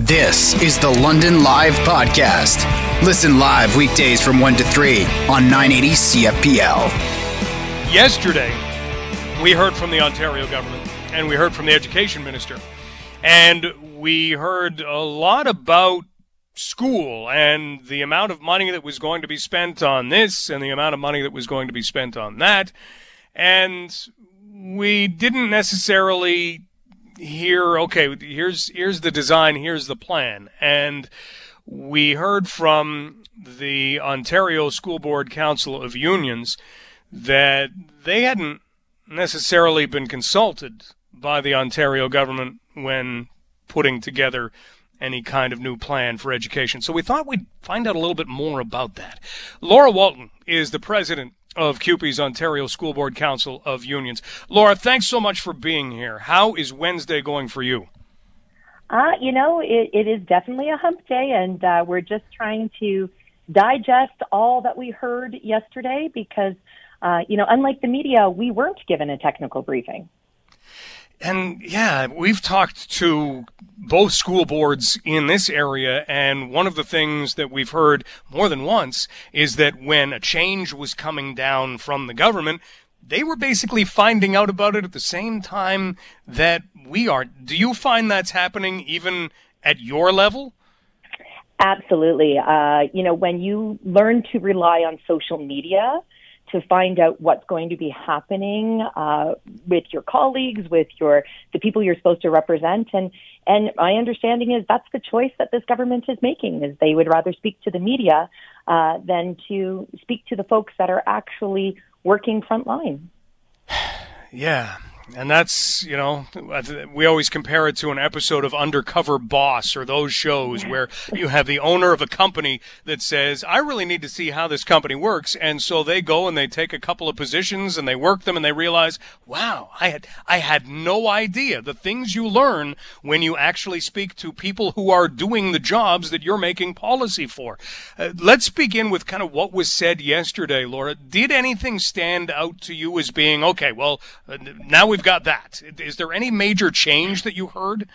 This is the London Live Podcast. Listen live weekdays from 1 to 3 on 980 CFPL. Yesterday, we heard from the Ontario government and we heard from the education minister. And we heard a lot about school and the amount of money that was going to be spent on this and the amount of money that was going to be spent on that. And we didn't necessarily hear, okay, here's, here's the design, here's the plan. And we heard from the Ontario School Board Council of Unions that they hadn't necessarily been consulted by the Ontario government when putting together any kind of new plan for education. So we thought we'd find out a little bit more about that. Laura Walton is the president of CUPE's Ontario School Board Council of Unions. Laura, thanks so much for being here. How is Wednesday going for you? Uh, you know, it, it is definitely a hump day, and uh, we're just trying to digest all that we heard yesterday because, uh, you know, unlike the media, we weren't given a technical briefing. And yeah, we've talked to both school boards in this area, and one of the things that we've heard more than once is that when a change was coming down from the government, they were basically finding out about it at the same time that we are. Do you find that's happening even at your level? Absolutely. Uh, you know, when you learn to rely on social media, to find out what's going to be happening uh, with your colleagues, with your the people you're supposed to represent, and and my understanding is that's the choice that this government is making is they would rather speak to the media uh, than to speak to the folks that are actually working frontline. Yeah, and that's, you know, we always compare it to an episode of Undercover Boss or those shows where you have the owner of a company that says, I really need to see how this company works. And so they go and they take a couple of positions and they work them and they realize, wow, I had, I had no idea the things you learn when you actually speak to people who are doing the jobs that you're making policy for. Uh, let's begin with kind of what was said yesterday, Laura. Did anything stand out to you as being, okay, well, uh, now we we've got that. Is there any major change that you heard?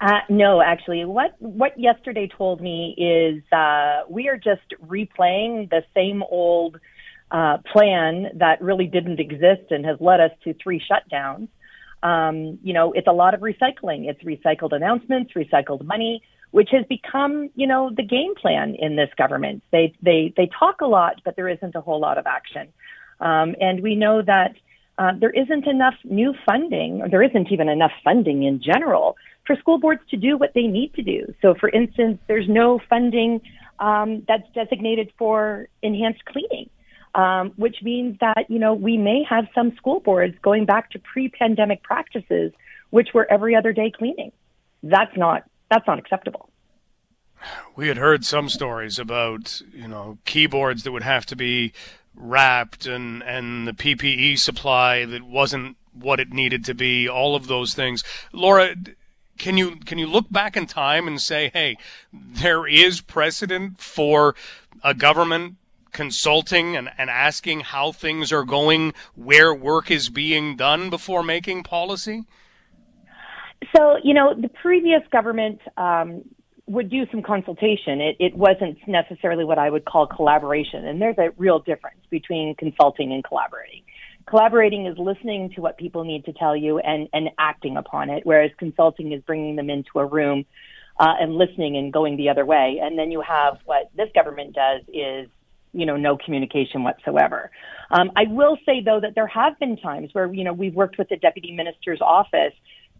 Uh, no, actually, what what yesterday told me is uh, we are just replaying the same old uh, plan that really didn't exist and has led us to three shutdowns. Um, you know, it's a lot of recycling. It's recycled announcements, recycled money, which has become, you know, the game plan in this government. They they they talk a lot, but there isn't a whole lot of action. Um, and we know that uh, there isn't enough new funding, or there isn't even enough funding in general for school boards to do what they need to do. So, for instance, there's no funding um, that's designated for enhanced cleaning, um, which means that you know we may have some school boards going back to pre-pandemic practices, which were every other day cleaning. That's not that's not acceptable. We had heard some stories about you know keyboards that would have to be wrapped and and the PPE supply that wasn't what it needed to be, all of those things. Laura, can you can you look back in time and say, hey, there is precedent for a government consulting and, and asking how things are going, where work is being done before making policy? So, you know, the previous government um, would do some consultation. It, it wasn't necessarily what I would call collaboration. And there's a real difference between consulting and collaborating. Collaborating is listening to what people need to tell you and, and acting upon it, whereas consulting is bringing them into a room uh, and listening and going the other way. And then you have what this government does is, you know, no communication whatsoever. Um, I will say though that there have been times where, you know, we've worked with the deputy minister's office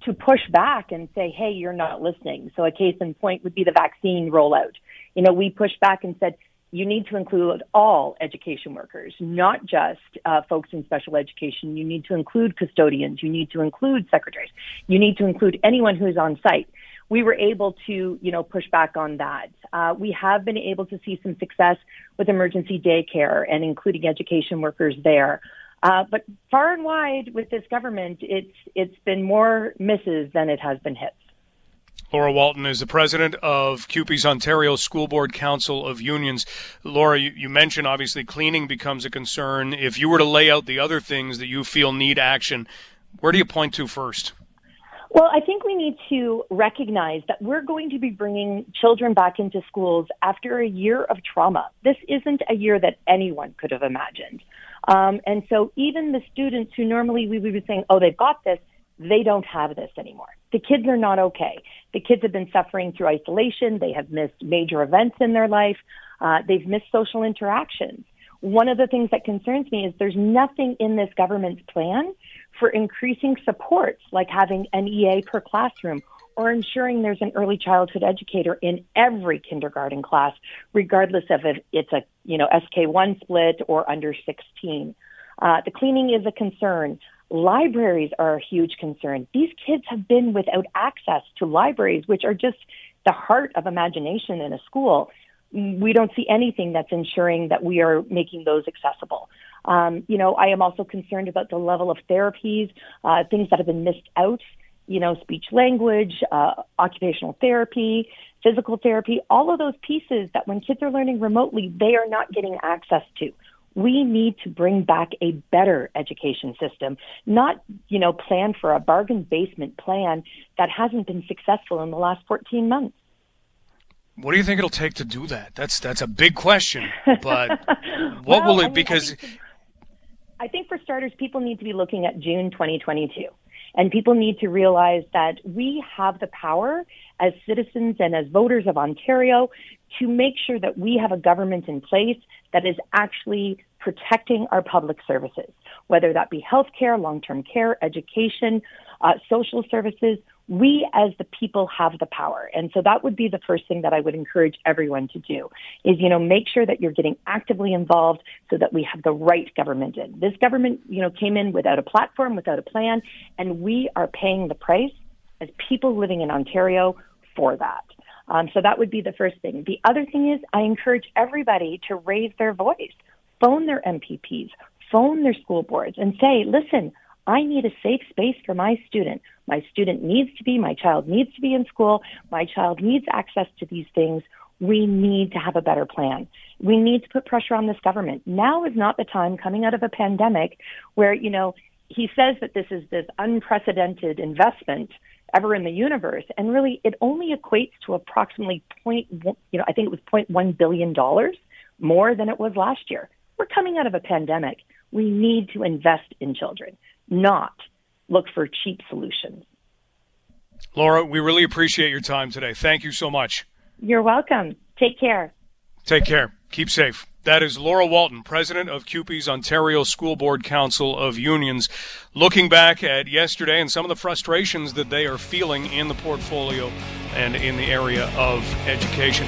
to push back and say, hey, you're not listening. So a case in point would be the vaccine rollout. You know, we pushed back and said, you need to include all education workers, not just uh, folks in special education. You need to include custodians. You need to include secretaries. You need to include anyone who's on site. We were able to, you know, push back on that. Uh, we have been able to see some success with emergency daycare and including education workers there. Uh, but far and wide with this government, it's it's been more misses than it has been hits. Laura Walton is the president of CUPE's Ontario School Board Council of Unions. Laura, you, you, mentioned obviously cleaning becomes a concern. If you were to lay out the other things that you feel need action, where do you point to first? Well, I think we need to recognize that we're going to be bringing children back into schools after a year of trauma. This isn't a year that anyone could have imagined. Um, and so even the students who normally we would be saying, oh, they've got this, they don't have this anymore. The kids are not okay. The kids have been suffering through isolation. They have missed major events in their life. Uh, they've missed social interactions. One of the things that concerns me is there's nothing in this government's plan for increasing supports like having an EA per classroom or ensuring there's an early childhood educator in every kindergarten class, regardless of if it's a you know SK1 split or under 16. Uh, the cleaning is a concern. Libraries are a huge concern. These kids have been without access to libraries, which are just the heart of imagination in a school. We don't see anything that's ensuring that we are making those accessible. Um, you know, I am also concerned about the level of therapies, uh, things that have been missed out. You know, speech language, uh, occupational therapy, physical therapy, all of those pieces that when kids are learning remotely, they are not getting access to we need to bring back a better education system, not, you know, plan for a bargain basement plan that hasn't been successful in the last 14 months. What do you think it'll take to do that? That's that's a big question. But what well, will it? I mean, because I think, I think for starters, people need to be looking at June 2022, and people need to realize that we have the power as citizens and as voters of Ontario to make sure that we have a government in place that is actually protecting our public services, whether that be healthcare, long-term care, education, uh, social services. We as the people have the power. And so that would be the first thing that I would encourage everyone to do is, you know, make sure that you're getting actively involved so that we have the right government in. This government, you know, came in without a platform, without a plan, and we are paying the price as people living in Ontario for that. Um, so that would be the first thing. The other thing is I encourage everybody to raise their voice phone their MPPs, phone their school boards and say, listen, I need a safe space for my student. My student needs to be, my child needs to be in school. My child needs access to these things. We need to have a better plan. We need to put pressure on this government. Now is not the time coming out of a pandemic where, you know, he says that this is this unprecedented investment ever in the universe. And really, it only equates to approximately point, you know, I think it was point one billion dollars more than it was last year. We're coming out of a pandemic. We need to invest in children, not look for cheap solutions. Laura, we really appreciate your time today. Thank you so much. You're welcome. Take care. Take care. Keep safe. That is Laura Walton, president of CUPE's Ontario School Board Council of Unions, looking back at yesterday and some of the frustrations that they are feeling in the portfolio and in the area of education.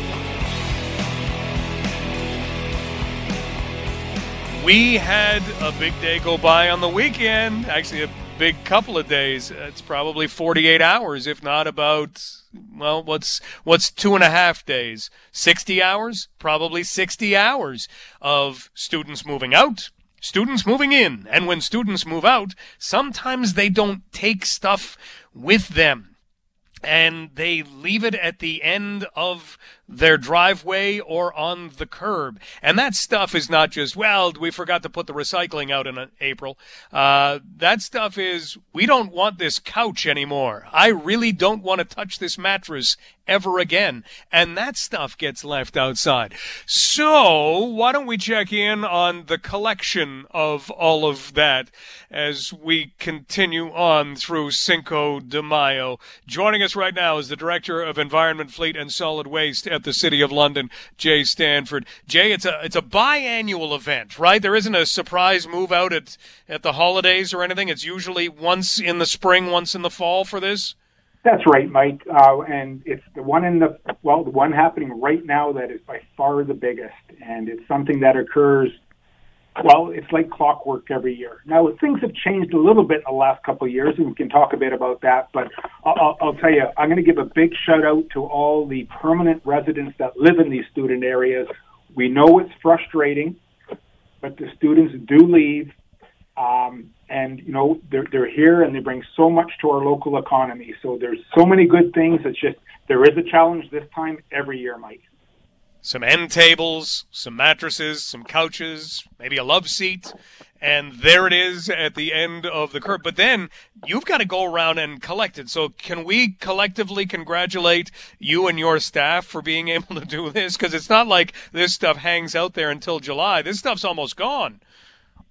We had a big day go by on the weekend. Actually, a big couple of days. It's probably 48 hours, if not about well, what's what's two and a half days? 60 hours? Probably 60 hours of students moving out, students moving in, and when students move out, sometimes they don't take stuff with them and they leave it at the end of their driveway or on the curb. And that stuff is not just, well, we forgot to put the recycling out in uh, April. Uh, that stuff is, we don't want this couch anymore. I really don't want to touch this mattress ever again. And that stuff gets left outside. So why don't we check in on the collection of all of that as we continue on through Cinco de Mayo. Joining us right now is the Director of Environment, Fleet and Solid Waste at the City of London, Jay Stanford. Jay, it's a it's a biannual event, right? There isn't a surprise move out at at the holidays or anything. It's usually once in the spring, once in the fall for this. That's right, Mike. Uh, and it's the one in the well, the one happening right now that is by far the biggest, and it's something that occurs well, it's like clockwork every year. Now, things have changed a little bit in the last couple of years, and we can talk a bit about that. But I'll, I'll tell you, I'm going to give a big shout out to all the permanent residents that live in these student areas. We know it's frustrating, but the students do leave, um, and you know they're they're here and they bring so much to our local economy. So there's so many good things. It's just there is a challenge this time every year, Mike some end tables, some mattresses, some couches, maybe a love seat, and there it is at the end of the curve. But then you've got to go around and collect it. So can we collectively congratulate you and your staff for being able to do this? Because it's not like this stuff hangs out there until July. This stuff's almost gone.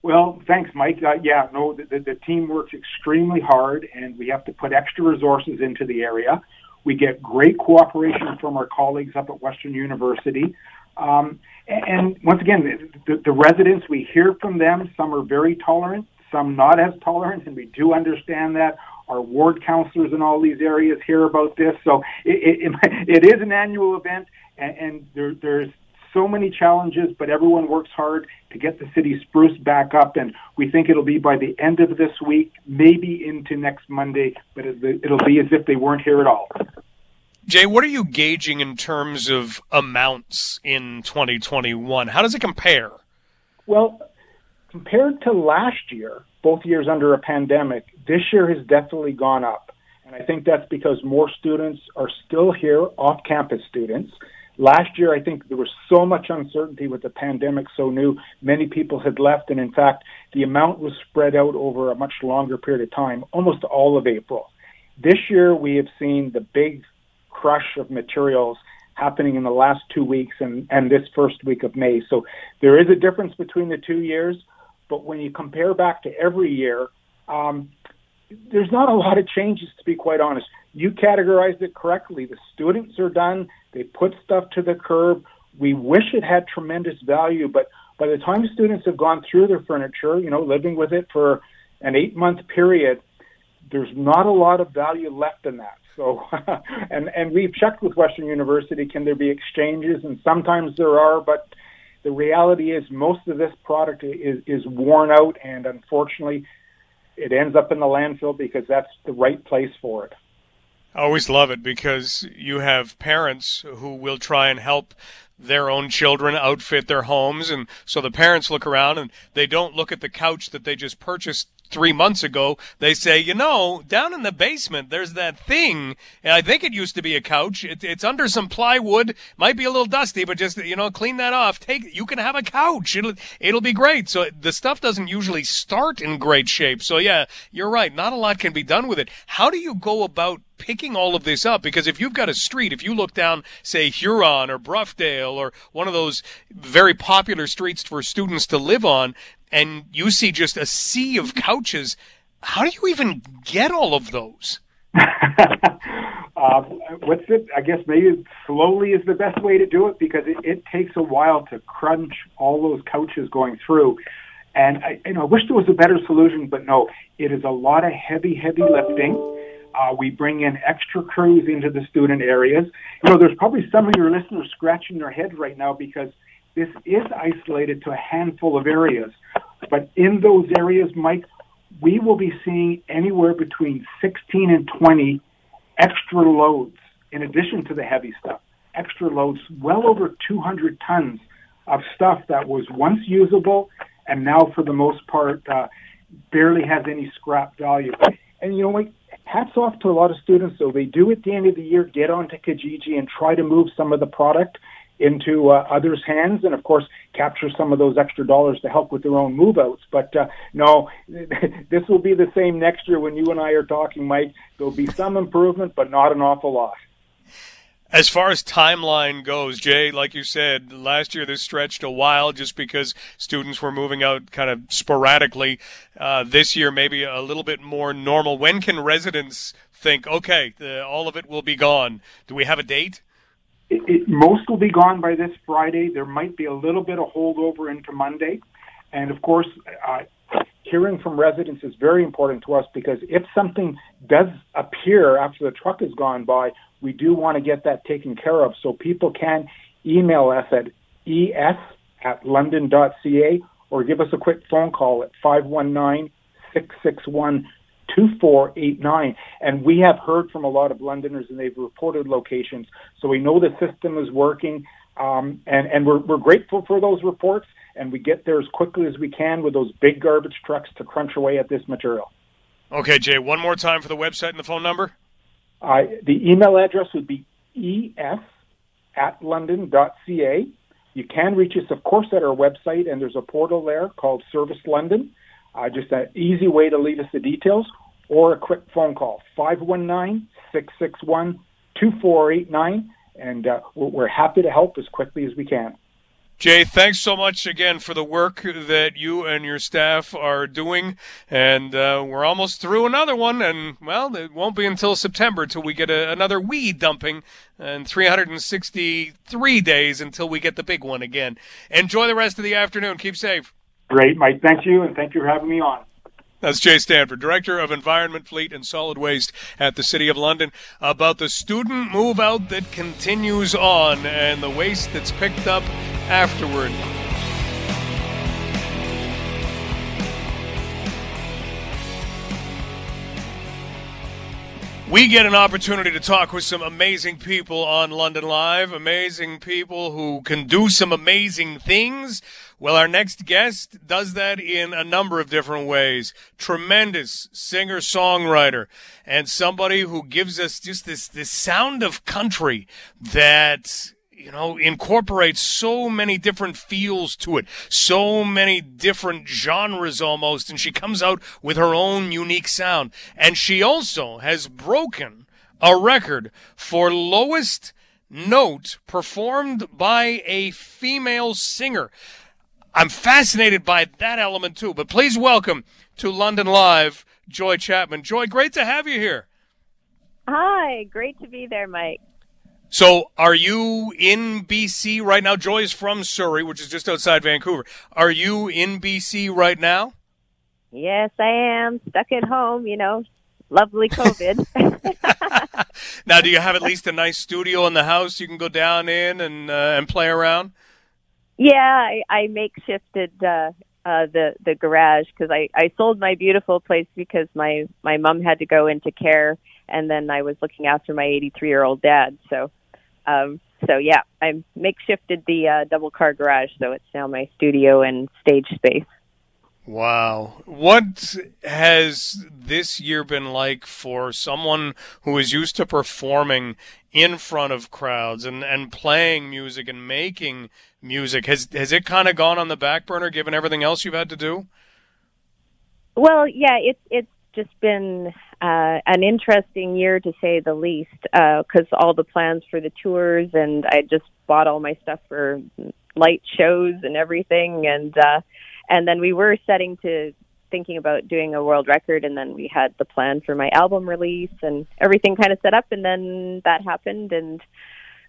Well, thanks, Mike. Uh, yeah, no, the, the, the team works extremely hard, and we have to put extra resources into the area. We get great cooperation from our colleagues up at Western University. Um, and once again, the, the residents, we hear from them. Some are very tolerant, some not as tolerant, and we do understand that. Our ward councillors in all these areas hear about this. So it, it, it is an annual event, and, and there, there's so many challenges, but everyone works hard to get the city spruce back up. And we think it'll be by the end of this week, maybe into next Monday, but it'll be as if they weren't here at all. Jay, what are you gauging in terms of amounts in 2021? How does it compare? Well, compared to last year, both years under a pandemic, this year has definitely gone up. And I think that's because more students are still here, off campus students. Last year, I think there was so much uncertainty with the pandemic so new, many people had left. And in fact, the amount was spread out over a much longer period of time, almost all of April. This year, we have seen the big crush of materials happening in the last two weeks and, and this first week of May. So there is a difference between the two years, but when you compare back to every year, um, there's not a lot of changes to be quite honest. You categorized it correctly. The students are done. They put stuff to the curb. We wish it had tremendous value, but by the time students have gone through their furniture, you know, living with it for an eight month period, there's not a lot of value left in that. So, and and we've checked with Western University. Can there be exchanges? And sometimes there are, but the reality is most of this product is is worn out, and unfortunately, it ends up in the landfill because that's the right place for it. I always love it because you have parents who will try and help their own children outfit their homes. And so the parents look around and they don't look at the couch that they just purchased three months ago, they say, you know, down in the basement, there's that thing. And I think it used to be a couch. It, it's under some plywood. Might be a little dusty, but just, you know, clean that off. Take, you can have a couch. It'll, it'll be great. So the stuff doesn't usually start in great shape. So yeah, you're right. Not a lot can be done with it. How do you go about picking all of this up because if you've got a street, if you look down, say, Huron or Broughdale or one of those very popular streets for students to live on, and you see just a sea of couches. How do you even get all of those? uh, what's it? I guess maybe slowly is the best way to do it because it, it takes a while to crunch all those couches going through. And I, you know, I wish there was a better solution, but no, it is a lot of heavy, heavy lifting. Uh, we bring in extra crews into the student areas. You know, there's probably some of your listeners scratching their head right now because this is isolated to a handful of areas. But in those areas, Mike, we will be seeing anywhere between 16 and 20 extra loads in addition to the heavy stuff. Extra loads, well over 200 tons of stuff that was once usable and now, for the most part, uh, barely has any scrap value. And you know what? Hats off to a lot of students, though. They do at the end of the year get onto Kijiji and try to move some of the product into uh, others' hands, and of course capture some of those extra dollars to help with their own move outs. But uh, no, this will be the same next year when you and I are talking, Mike. There'll be some improvement, but not an awful lot. As far as timeline goes, Jay, like you said, last year this stretched a while just because students were moving out kind of sporadically. Uh, this year, maybe a little bit more normal. When can residents think, okay, the, all of it will be gone? Do we have a date? It, it, most will be gone by this Friday. There might be a little bit of holdover into Monday. And of course, uh, hearing from residents is very important to us because if something does appear after the truck has gone by, we do want to get that taken care of. So people can email us at es at london.ca or give us a quick phone call at 519 661 2489. And we have heard from a lot of Londoners and they've reported locations. So we know the system is working. Um, and, and we're, we're grateful for those reports. And we get there as quickly as we can with those big garbage trucks to crunch away at this material. Okay, Jay, one more time for the website and the phone number. Uh, the email address would be es at london.ca. You can reach us, of course, at our website, and there's a portal there called Service London. Uh, just an easy way to leave us the details or a quick phone call 519 661 2489 and uh, we're happy to help as quickly as we can. Jay, thanks so much again for the work that you and your staff are doing. And uh, we're almost through another one. And, well, it won't be until September till we get a, another weed dumping and 363 days until we get the big one again. Enjoy the rest of the afternoon. Keep safe. Great, Mike. Thank you. And thank you for having me on. That's Jay Stanford, Director of Environment, Fleet, and Solid Waste at the City of London, about the student move out that continues on and the waste that's picked up afterward. We get an opportunity to talk with some amazing people on London Live, amazing people who can do some amazing things. Well, our next guest does that in a number of different ways. Tremendous singer songwriter and somebody who gives us just this, this sound of country that you know, incorporates so many different feels to it, so many different genres almost, and she comes out with her own unique sound. And she also has broken a record for lowest note performed by a female singer. I'm fascinated by that element too. But please welcome to London Live, Joy Chapman. Joy, great to have you here. Hi, great to be there, Mike. So, are you in BC right now? Joy is from Surrey, which is just outside Vancouver. Are you in BC right now? Yes, I am. Stuck at home, you know. Lovely COVID. now, do you have at least a nice studio in the house you can go down in and uh, and play around? Yeah, I, I makeshifted uh, uh, the the garage because I I sold my beautiful place because my my mom had to go into care, and then I was looking after my 83 year old dad. So um, so yeah, I makeshifted the uh, double car garage, so it's now my studio and stage space. Wow. What has this year been like for someone who is used to performing in front of crowds and, and playing music and making music? Has has it kind of gone on the back burner given everything else you've had to do? Well, yeah, it's it's just been uh, an interesting year to say the least, because uh, all the plans for the tours and I just bought all my stuff for light shows and everything, and uh, and then we were setting to thinking about doing a world record, and then we had the plan for my album release and everything kind of set up, and then that happened, and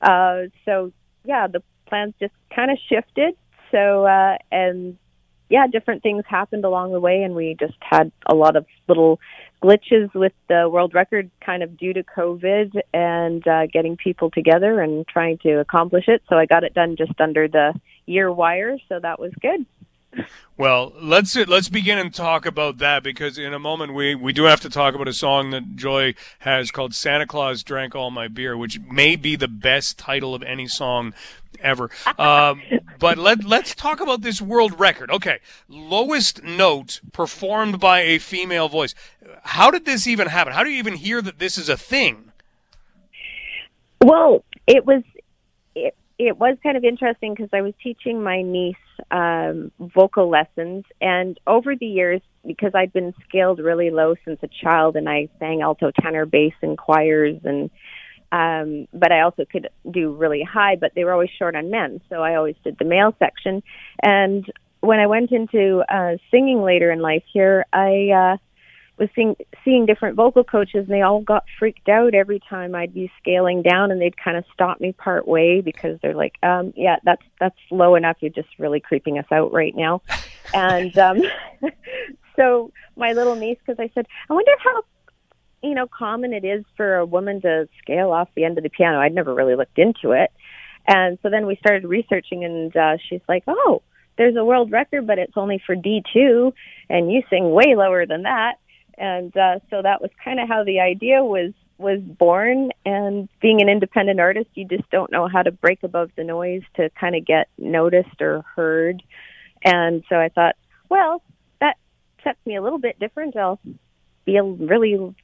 uh, so yeah, the plans just kind of shifted. So uh, and yeah, different things happened along the way, and we just had a lot of little glitches with the world record kind of due to COVID and uh, getting people together and trying to accomplish it. So I got it done just under the year wire, so that was good. Well, let's let's begin and talk about that because in a moment we, we do have to talk about a song that Joy has called "Santa Claus Drank All My Beer," which may be the best title of any song ever. Um, but let let's talk about this world record. Okay, lowest note performed by a female voice. How did this even happen? How do you even hear that this is a thing? Well, it was it, it was kind of interesting because I was teaching my niece um, vocal lessons, and over the years, because I'd been scaled really low since a child, and I sang alto, tenor, bass in choirs, and um, but I also could do really high, but they were always short on men, so I always did the male section. And when I went into uh, singing later in life here, I uh, was seeing seeing different vocal coaches, and they all got freaked out every time I'd be scaling down, and they'd kind of stop me part way because they're like, um, "Yeah, that's that's low enough. You're just really creeping us out right now." and um, so my little niece, because I said, "I wonder how." You know, common it is for a woman to scale off the end of the piano. I'd never really looked into it. And so then we started researching, and uh, she's like, "Oh, there's a world record, but it's only for D2, and you sing way lower than that." And uh, so that was kind of how the idea was was born. And being an independent artist you just don't know how to break above the noise to kind of get noticed or heard. And so i thought well that sets me a little bit different. I'll be a really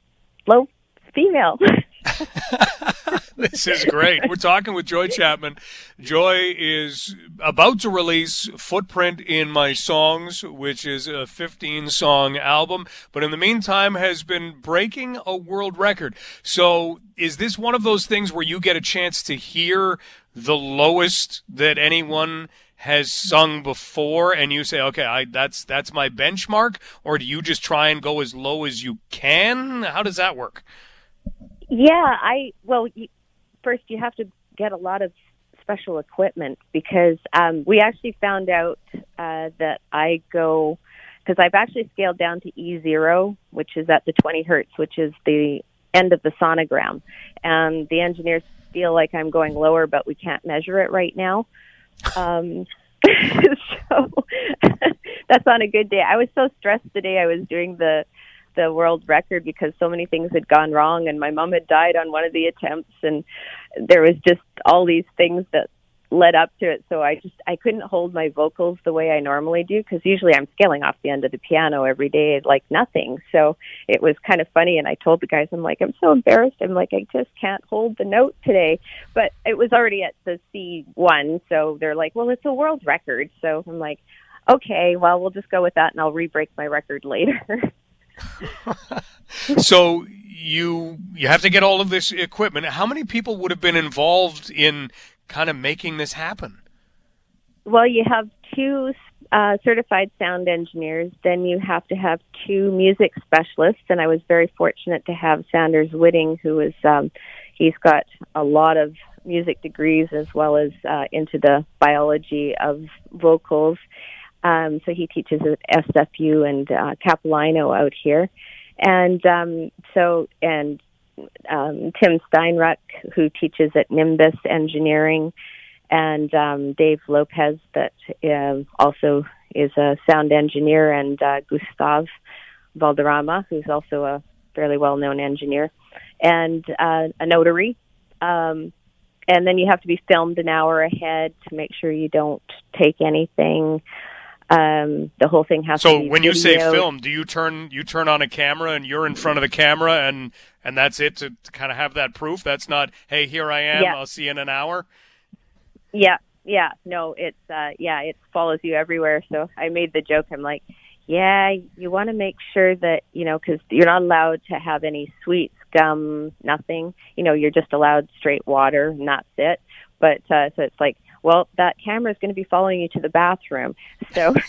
low female this is great. We're talking with Joy Chapman. Joy is about to release Footprint in My Songs, which is a 15 song album, but in the meantime has been breaking a world record. So is this one of those things where you get a chance to hear the lowest that anyone has sung before and you say okay I, that's that's my benchmark or do you just try and go as low as you can how does that work yeah i well first you have to get a lot of special equipment because um, we actually found out uh, that I go because I've actually scaled down to E0, which is at the 20 hertz, which is the end of the sonogram, and the engineers feel like I'm going lower, but we can't measure it right now. Um, so that's on a good day. I was so stressed the day I was doing the the world record because so many things had gone wrong and my mom had died on one of the attempts and there was just all these things that led up to it. So i just i couldn't hold my vocals the way i normally do because usually i'm scaling off the end of the piano every day like nothing. So it was kind of funny and i told the guys i'm like i'm so embarrassed. I'm like i just can't hold the note today. But it was already at the c one so they're like well it's a world record. So i'm like okay well we'll just go with that and i'll re-break my record later so you you have to get all of this equipment. How many people would have been involved in kind of making this happen? Well, you have two uh, certified sound engineers. Then you have to have two music specialists, and I was very fortunate to have Sanders Whitting, who is um, he's got a lot of music degrees as well as uh, into the biology of vocals. Um, so he teaches at SFU and uh, Capilano out here, and um, so and um, Tim Steinruck, who teaches at Nimbus Engineering, and um, Dave Lopez, that uh, also is a sound engineer, and uh, Gustav Valderrama, who's also a fairly well-known engineer, and uh, a notary. Um, and then you have to be filmed an hour ahead to make sure you don't take anything um, the whole thing has so to be when you say film, do you turn you turn on a camera and you're in front of the camera and and that's it to, to kind of have that proof? That's not hey here I am. Yeah. I'll see you in an hour. Yeah, yeah, no, it's uh yeah, it follows you everywhere. So I made the joke. I'm like, yeah, you want to make sure that you know because you're not allowed to have any sweets, gum, nothing. You know, you're just allowed straight water, and that's it. But uh, so it's like, well, that camera is going to be following you to the bathroom. So.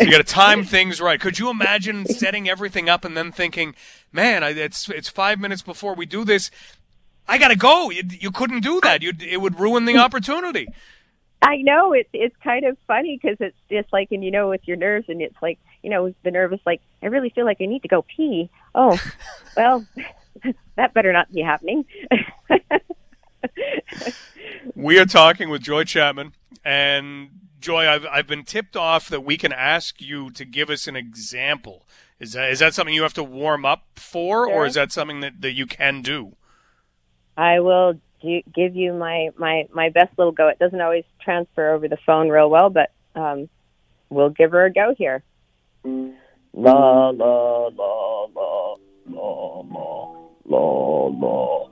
You got to time things right. Could you imagine setting everything up and then thinking, "Man, I, it's it's five minutes before we do this. I got to go." You, you couldn't do that. You'd, it would ruin the opportunity. I know it's it's kind of funny because it's just like, and you know, with your nerves, and it's like, you know, the nervous like, I really feel like I need to go pee. Oh, well, that better not be happening. we are talking with Joy Chapman, and Joy, I've, I've been tipped off that we can ask you to give us an example. Is that, is that something you have to warm up for, or is that something that, that you can do? I will do, give you my, my, my best little go. It doesn't always transfer over the phone real well, but um, we'll give her a go here. La, la, la, la, la, la, la, la.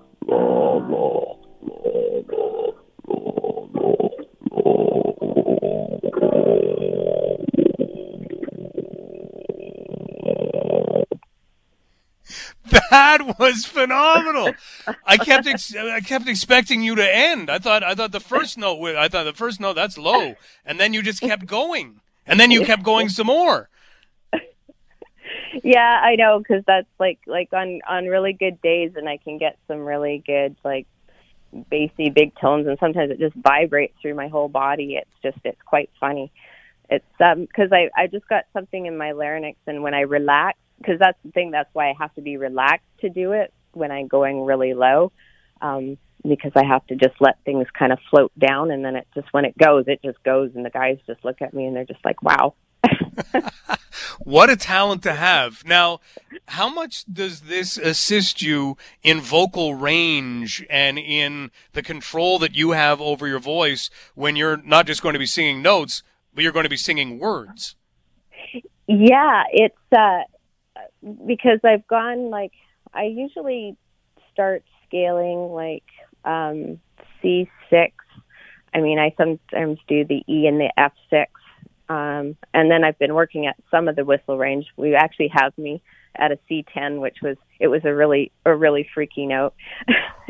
Was phenomenal. I kept ex- I kept expecting you to end. I thought I thought the first note I thought the first note that's low, and then you just kept going, and then you kept going some more. Yeah, I know because that's like like on on really good days, and I can get some really good like bassy big tones, and sometimes it just vibrates through my whole body. It's just it's quite funny. It's um because I I just got something in my larynx, and when I relax, because that's the thing. That's why I have to be relaxed to do it when I'm going really low. Um, because I have to just let things kind of float down, and then it just when it goes, it just goes, and the guys just look at me and they're just like, "Wow." What a talent to have. Now, how much does this assist you in vocal range and in the control that you have over your voice when you're not just going to be singing notes, but you're going to be singing words? Yeah, it's uh because I've gone like I usually start scaling like um, C6. I mean, I sometimes do the E and the F6. Um, and then I've been working at some of the whistle range. We actually have me at a C10, which was it was a really a really freaky note.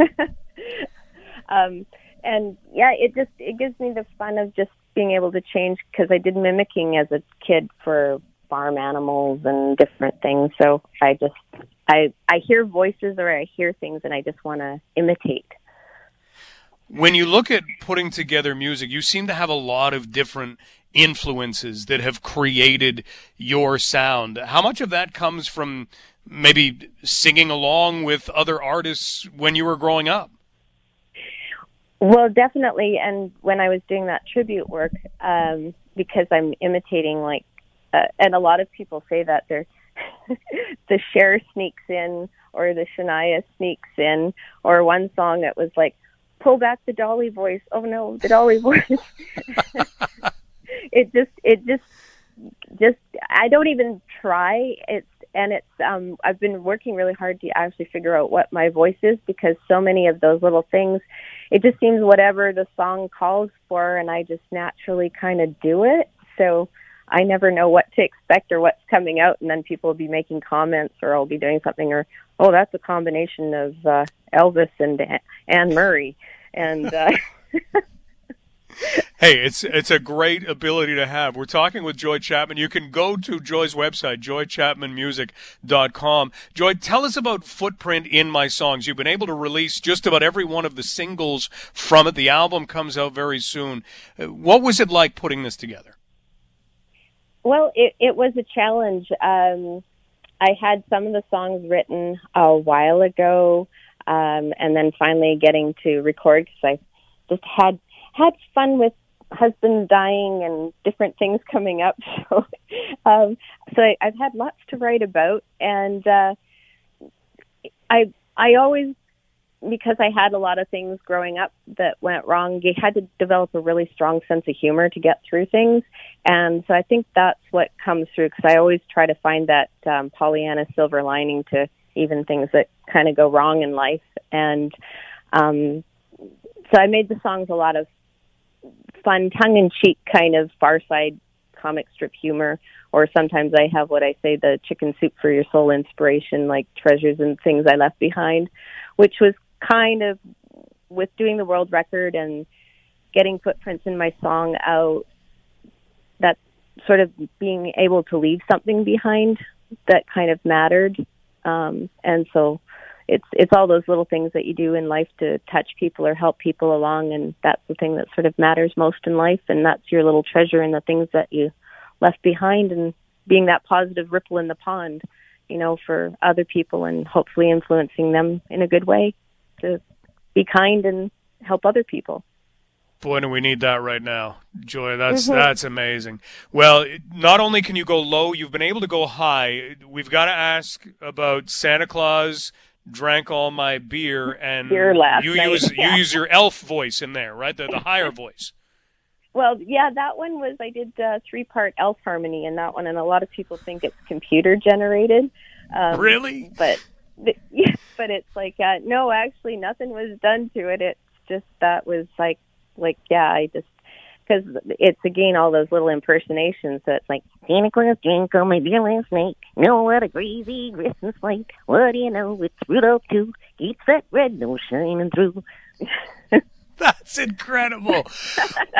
um, and yeah, it just it gives me the fun of just being able to change because I did mimicking as a kid for farm animals and different things. So I just I I hear voices or I hear things and I just want to imitate. When you look at putting together music, you seem to have a lot of different influences that have created your sound. How much of that comes from maybe singing along with other artists when you were growing up? Well, definitely. And when I was doing that tribute work, um, because I'm imitating like, uh, and a lot of people say that they're the Cher sneaks in or the Shania sneaks in, or one song that was like, pull back the Dolly voice. Oh no, the Dolly voice. it just, it just, just, I don't even try. It's, and it's, um, I've been working really hard to actually figure out what my voice is because so many of those little things, it just seems whatever the song calls for and I just naturally kind of do it. So, I never know what to expect or what's coming out, and then people will be making comments, or I'll be doing something, or oh, that's a combination of uh, Elvis and Anne Murray, and. Uh, hey, it's it's a great ability to have. We're talking with Joy Chapman. You can go to Joy's website, joychapmanmusic.com. Joy, tell us about Footprint in My Songs. You've been able to release just about every one of the singles from it. The album comes out very soon. Uh, what was it like putting this together? Well, it, it was a challenge. Um, I had some of the songs written a while ago, um, and then finally getting to record because I just had had fun with husband dying and different things coming up. So, um, so I, I've had lots to write about, and uh, I I always because I had a lot of things growing up that went wrong, you had to develop a really strong sense of humor to get through things. And so I think that's what comes through because I always try to find that um, Pollyanna silver lining to even things that kind of go wrong in life. And um, so I made the songs a lot of fun, tongue in cheek kind of far side comic strip humor. Or sometimes I have what I say the chicken soup for your soul inspiration, like treasures and things I left behind, which was kind of with doing the world record and getting footprints in my song out that sort of being able to leave something behind that kind of mattered. Um and so it's it's all those little things that you do in life to touch people or help people along and that's the thing that sort of matters most in life and that's your little treasure and the things that you left behind and being that positive ripple in the pond you know for other people and hopefully influencing them in a good way to be kind and help other people. Boy, do we need that right now, Joy. That's mm-hmm. that's amazing. Well, not only can you go low, you've been able to go high. We've got to ask about Santa Claus drank all my beer, and beer last you night. use yeah. you use your elf voice in there, right? The the higher voice. Well, yeah, that one was I did uh, three part elf harmony in that one, and a lot of people think it's computer generated. Um, really? But but it's like uh, no, actually, nothing was done to it. It's just that was like like yeah, I just because it's again all those little impersonations. So it's like Santa Claus on my beer last night. No, what a crazy Christmas light. What do you know? It's Rudolph too. Keeps that red nose shining through. That's incredible,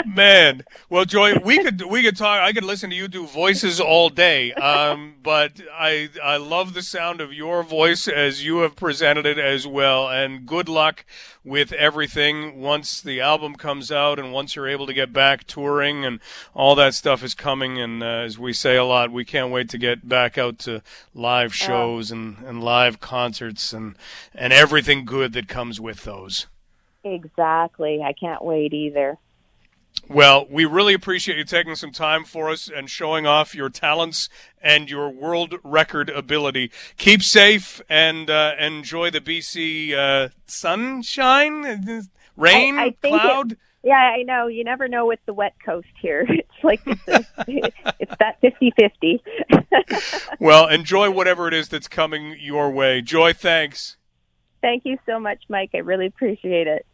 man. Well, Joy, we could we could talk. I could listen to you do voices all day. Um, but I I love the sound of your voice as you have presented it as well. And good luck with everything once the album comes out and once you're able to get back touring and all that stuff is coming. And uh, as we say a lot, we can't wait to get back out to live shows and, and live concerts and and everything good that comes with those. Exactly. I can't wait either. Well, we really appreciate you taking some time for us and showing off your talents and your world record ability. Keep safe and uh, enjoy the BC uh, sunshine. Rain, I, I cloud. It, yeah, I know. You never know with the wet coast here. It's like it's, a, it's that fifty-fifty. well, enjoy whatever it is that's coming your way. Joy, thanks. Thank you so much, Mike. I really appreciate it.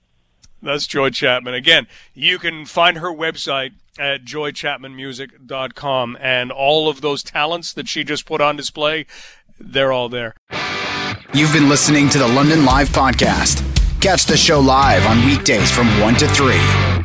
That's Joy Chapman. Again, you can find her website at joychapmanmusic.com and all of those talents that she just put on display, they're all there. You've been listening to the London Live podcast. Catch the show live on weekdays from 1 to 3.